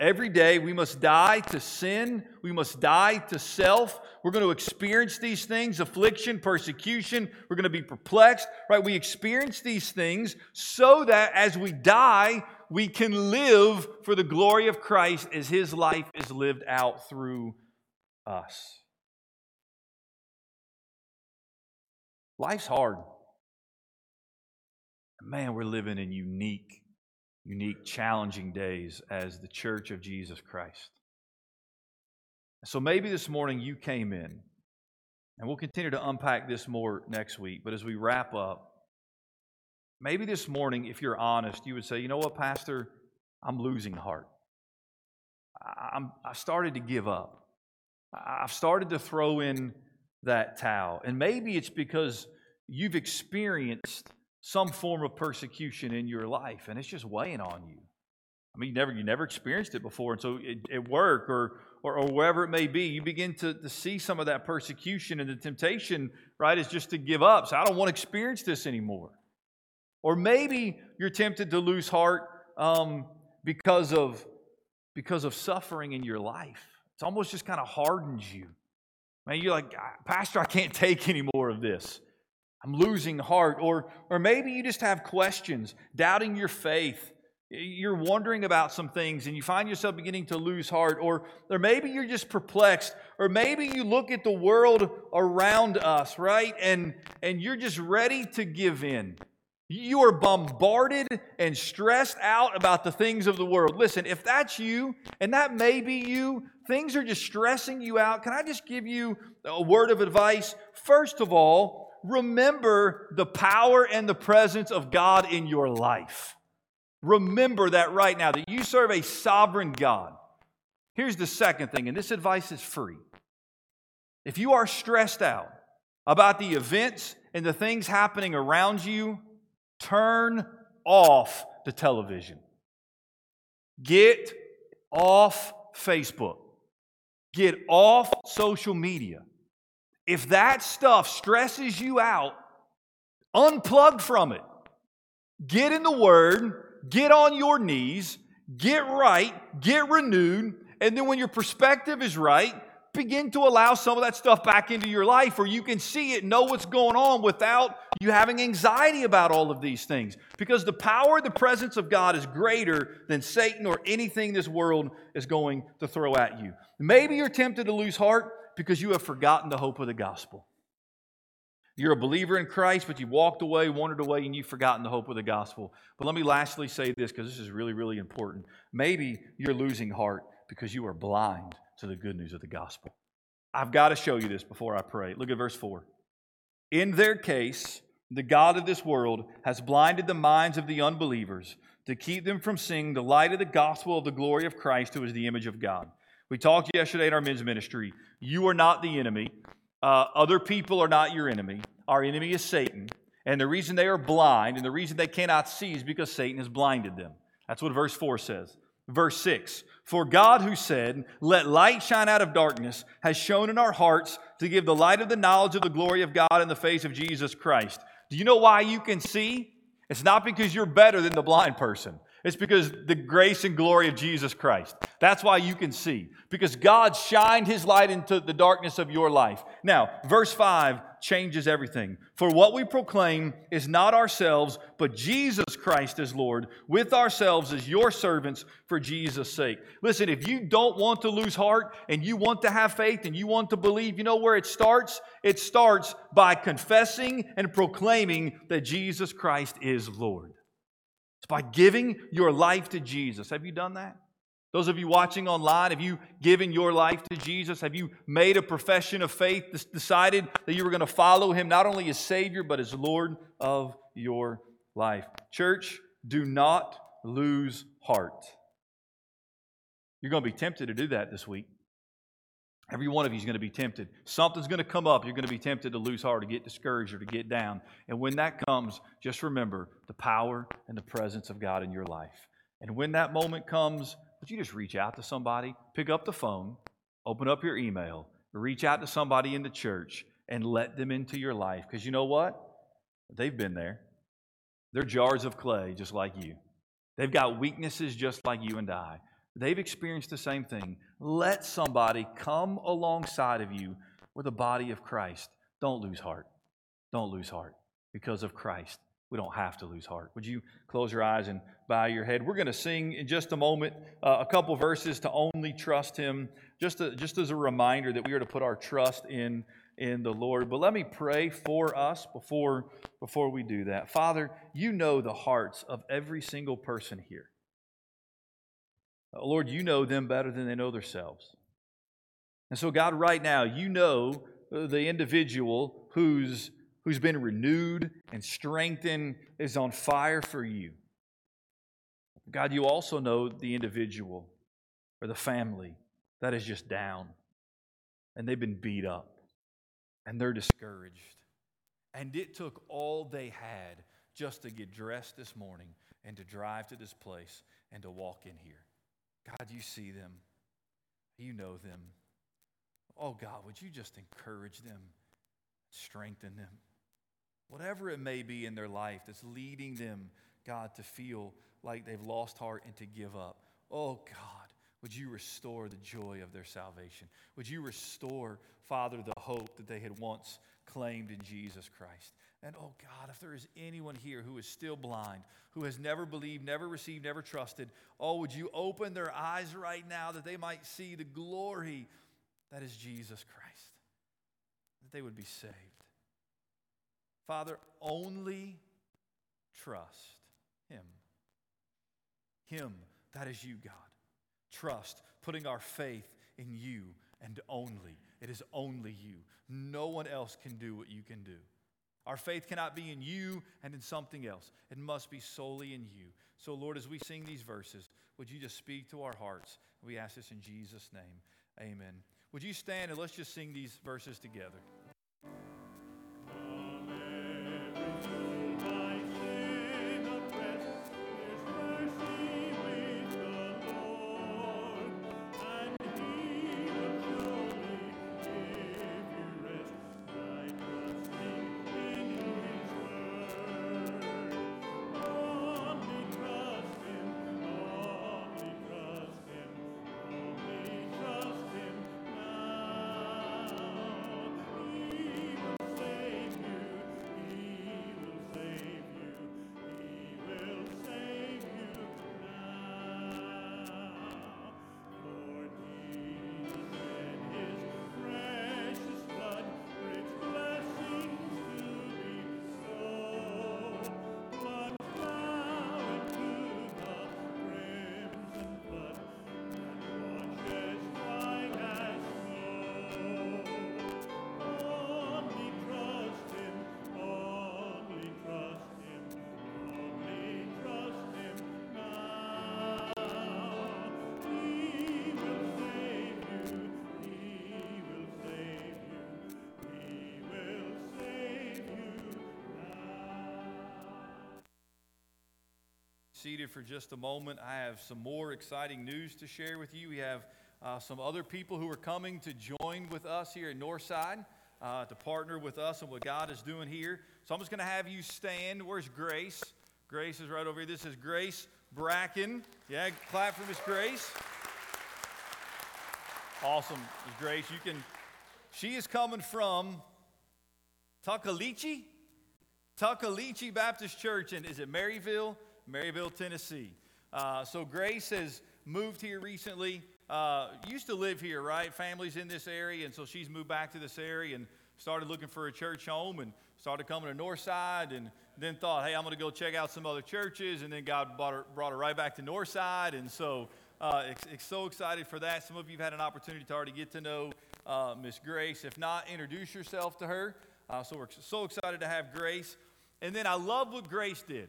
Every day we must die to sin. We must die to self. We're going to experience these things affliction, persecution. We're going to be perplexed, right? We experience these things so that as we die, we can live for the glory of Christ as his life is lived out through us. Life's hard. Man, we're living in unique unique, challenging days as the church of Jesus Christ. So maybe this morning you came in, and we'll continue to unpack this more next week, but as we wrap up, maybe this morning, if you're honest, you would say, you know what, Pastor, I'm losing heart. I'm, I started to give up. I've started to throw in that towel. And maybe it's because you've experienced some form of persecution in your life and it's just weighing on you. I mean, you never, you never experienced it before. And so at work or, or, or wherever it may be, you begin to, to see some of that persecution and the temptation, right, is just to give up. So I don't want to experience this anymore. Or maybe you're tempted to lose heart um, because, of, because of suffering in your life. It's almost just kind of hardens you. Man, you're like, Pastor, I can't take any more of this. I'm losing heart. Or, or maybe you just have questions, doubting your faith. You're wondering about some things and you find yourself beginning to lose heart. Or, or maybe you're just perplexed. Or maybe you look at the world around us, right? And, and you're just ready to give in. You are bombarded and stressed out about the things of the world. Listen, if that's you, and that may be you, things are just stressing you out. Can I just give you a word of advice? First of all, remember the power and the presence of God in your life. Remember that right now, that you serve a sovereign God. Here's the second thing, and this advice is free. If you are stressed out about the events and the things happening around you, turn off the television. Get off Facebook. Get off social media. If that stuff stresses you out, unplug from it. Get in the Word, get on your knees, get right, get renewed, and then when your perspective is right, begin to allow some of that stuff back into your life where you can see it, know what's going on without you having anxiety about all of these things. Because the power, the presence of God is greater than Satan or anything this world is going to throw at you. Maybe you're tempted to lose heart because you have forgotten the hope of the gospel. You're a believer in Christ, but you walked away, wandered away, and you've forgotten the hope of the gospel. But let me lastly say this because this is really, really important. Maybe you're losing heart because you are blind to the good news of the gospel. I've got to show you this before I pray. Look at verse 4. In their case, the God of this world has blinded the minds of the unbelievers to keep them from seeing the light of the gospel of the glory of Christ, who is the image of God. We talked yesterday in our men's ministry. You are not the enemy. Uh, other people are not your enemy. Our enemy is Satan. And the reason they are blind and the reason they cannot see is because Satan has blinded them. That's what verse 4 says. Verse 6 For God, who said, Let light shine out of darkness, has shown in our hearts to give the light of the knowledge of the glory of God in the face of Jesus Christ. Do you know why you can see? It's not because you're better than the blind person. It's because the grace and glory of Jesus Christ. That's why you can see. Because God shined his light into the darkness of your life. Now, verse 5 changes everything. For what we proclaim is not ourselves, but Jesus Christ as Lord, with ourselves as your servants for Jesus' sake. Listen, if you don't want to lose heart and you want to have faith and you want to believe, you know where it starts? It starts by confessing and proclaiming that Jesus Christ is Lord. It's by giving your life to Jesus. Have you done that? Those of you watching online, have you given your life to Jesus? Have you made a profession of faith, decided that you were going to follow him not only as Savior, but as Lord of your life? Church, do not lose heart. You're going to be tempted to do that this week. Every one of you is going to be tempted. Something's going to come up. You're going to be tempted to lose heart, to get discouraged, or to get down. And when that comes, just remember the power and the presence of God in your life. And when that moment comes, would you just reach out to somebody? Pick up the phone, open up your email, reach out to somebody in the church, and let them into your life. Because you know what? They've been there. They're jars of clay, just like you. They've got weaknesses just like you and I. They've experienced the same thing. Let somebody come alongside of you with the body of Christ. Don't lose heart. Don't lose heart because of Christ. We don't have to lose heart. Would you close your eyes and bow your head? We're going to sing in just a moment uh, a couple verses to only trust Him, just, to, just as a reminder that we are to put our trust in, in the Lord. But let me pray for us before, before we do that. Father, you know the hearts of every single person here. Uh, Lord, you know them better than they know themselves. And so, God, right now, you know uh, the individual who's, who's been renewed and strengthened, is on fire for you. God, you also know the individual or the family that is just down and they've been beat up and they're discouraged. And it took all they had just to get dressed this morning and to drive to this place and to walk in here. God, you see them. You know them. Oh, God, would you just encourage them, strengthen them? Whatever it may be in their life that's leading them, God, to feel like they've lost heart and to give up. Oh, God, would you restore the joy of their salvation? Would you restore, Father, the hope that they had once claimed in Jesus Christ? And oh God, if there is anyone here who is still blind, who has never believed, never received, never trusted, oh, would you open their eyes right now that they might see the glory that is Jesus Christ, that they would be saved. Father, only trust Him. Him, that is you, God. Trust, putting our faith in you and only. It is only you. No one else can do what you can do. Our faith cannot be in you and in something else. It must be solely in you. So, Lord, as we sing these verses, would you just speak to our hearts? We ask this in Jesus' name. Amen. Would you stand and let's just sing these verses together? Seated for just a moment, I have some more exciting news to share with you. We have uh, some other people who are coming to join with us here at Northside uh, to partner with us and what God is doing here. So I'm just going to have you stand. Where's Grace? Grace is right over here. This is Grace Bracken. Yeah, clap for Miss Grace. Awesome, Miss Grace. You can. She is coming from Tuckaleechee, Tuckaleechee Baptist Church, and is it Maryville, Maryville, Tennessee. Uh, so Grace has moved here recently. Uh, used to live here, right? Families in this area, and so she's moved back to this area and started looking for a church home and started coming to Northside and then thought, hey, I'm going to go check out some other churches. And then God brought her, brought her right back to Northside. And so, uh, ex- ex- so excited for that. Some of you have had an opportunity to already get to know uh, Miss Grace. If not, introduce yourself to her. Uh, so we're so excited to have Grace. And then I love what Grace did.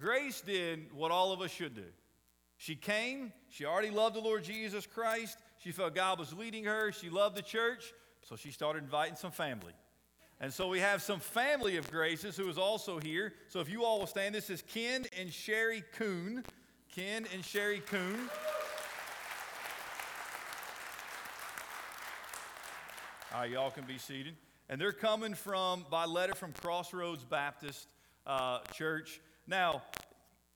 Grace did what all of us should do. She came, she already loved the Lord Jesus Christ. She felt God was leading her. She loved the church, so she started inviting some family. And so we have some family of graces who is also here. So if you all will stand, this is Ken and Sherry Coon. Ken and Sherry Coon. All right, y'all can be seated. And they're coming from, by letter from Crossroads Baptist uh, Church. Now,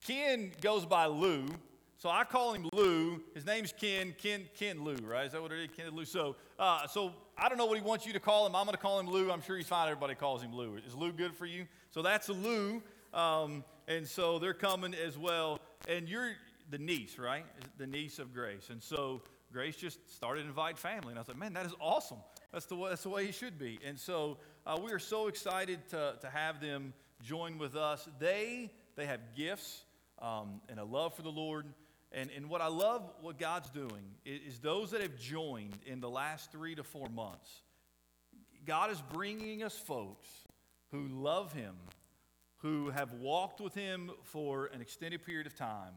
Ken goes by Lou, so I call him Lou. His name's Ken, Ken, Ken Lou, right? Is that what it is? Ken Lou. So, uh, so I don't know what he wants you to call him. I'm going to call him Lou. I'm sure he's fine. Everybody calls him Lou. Is Lou good for you? So that's Lou. Um, and so they're coming as well. And you're the niece, right? The niece of Grace. And so Grace just started to invite family. And I was like, man, that is awesome. That's the way, that's the way he should be. And so uh, we are so excited to, to have them join with us. They, they have gifts um, and a love for the Lord. And, and what I love what God's doing is, is those that have joined in the last three to four months, God is bringing us folks who love Him, who have walked with Him for an extended period of time,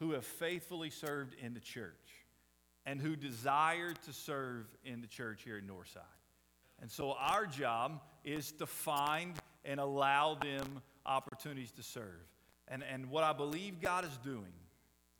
who have faithfully served in the church, and who desire to serve in the church here at Northside. And so our job is to find and allow them opportunities to serve. And, and what I believe God is doing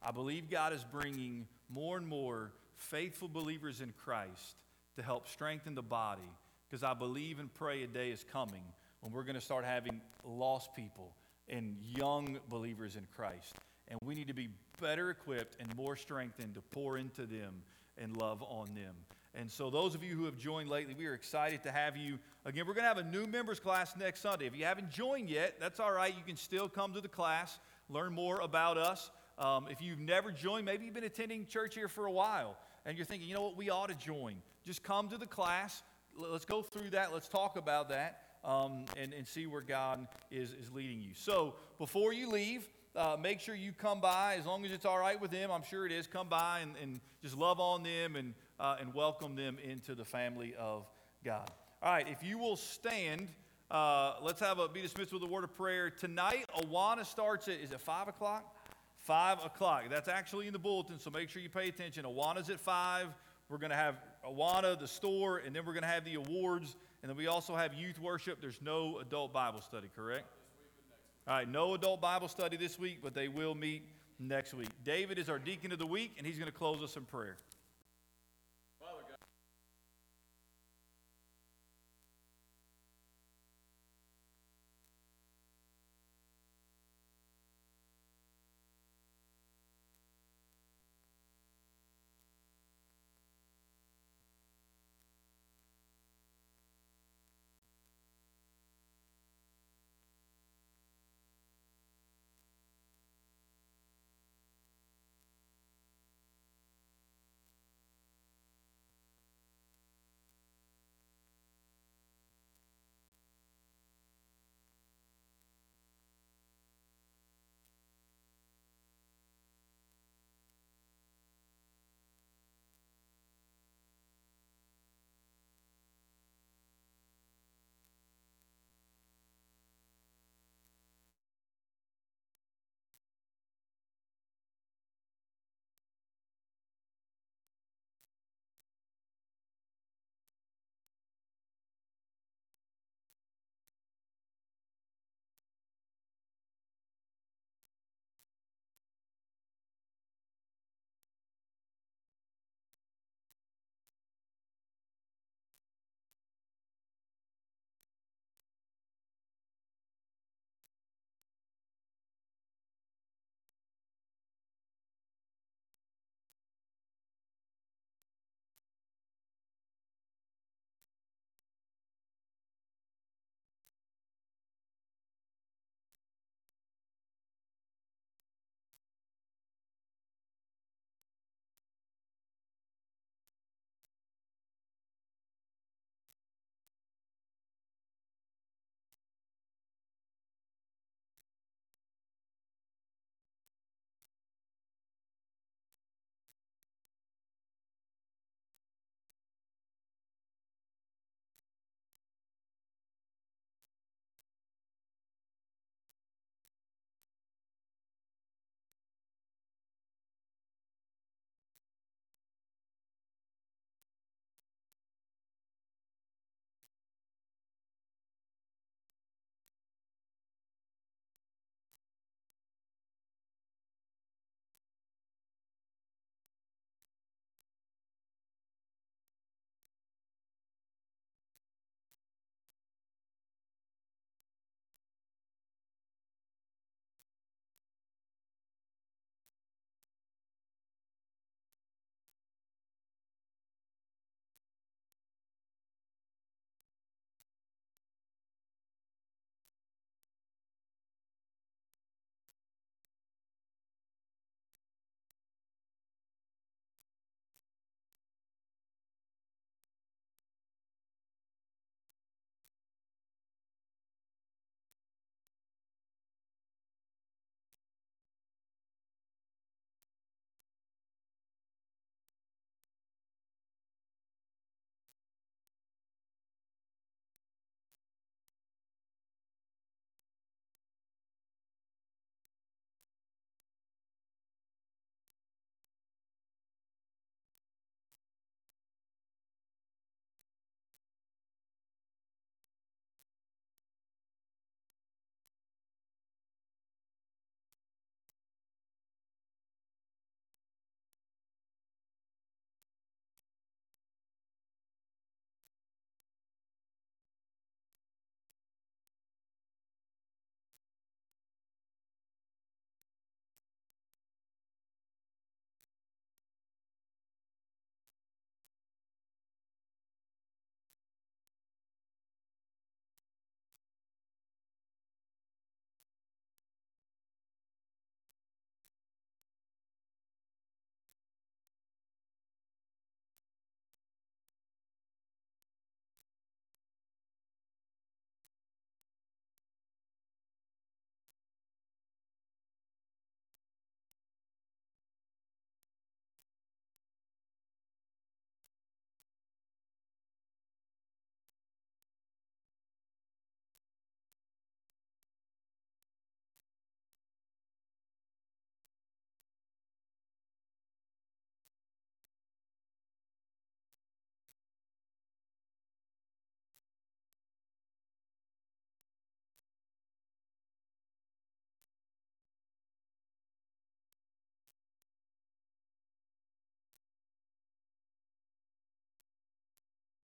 I believe God is bringing more and more faithful believers in Christ to help strengthen the body because I believe and pray a day is coming when we're going to start having lost people and young believers in Christ. And we need to be better equipped and more strengthened to pour into them and love on them. And so, those of you who have joined lately, we are excited to have you. Again, we're going to have a new members class next Sunday. If you haven't joined yet, that's all right. You can still come to the class, learn more about us. Um, if you've never joined, maybe you've been attending church here for a while and you're thinking, you know what, we ought to join. Just come to the class. Let's go through that. Let's talk about that um, and, and see where God is, is leading you. So before you leave, uh, make sure you come by as long as it's all right with them. I'm sure it is. Come by and, and just love on them and, uh, and welcome them into the family of God. All right, if you will stand, uh, let's have a be dismissed with a word of prayer. Tonight, Awana starts at, is it 5 o'clock? 5 o'clock. That's actually in the bulletin, so make sure you pay attention. Awana's at 5. We're going to have Awana, the store, and then we're going to have the awards. And then we also have youth worship. There's no adult Bible study, correct? All right, no adult Bible study this week, but they will meet next week. David is our deacon of the week, and he's going to close us in prayer.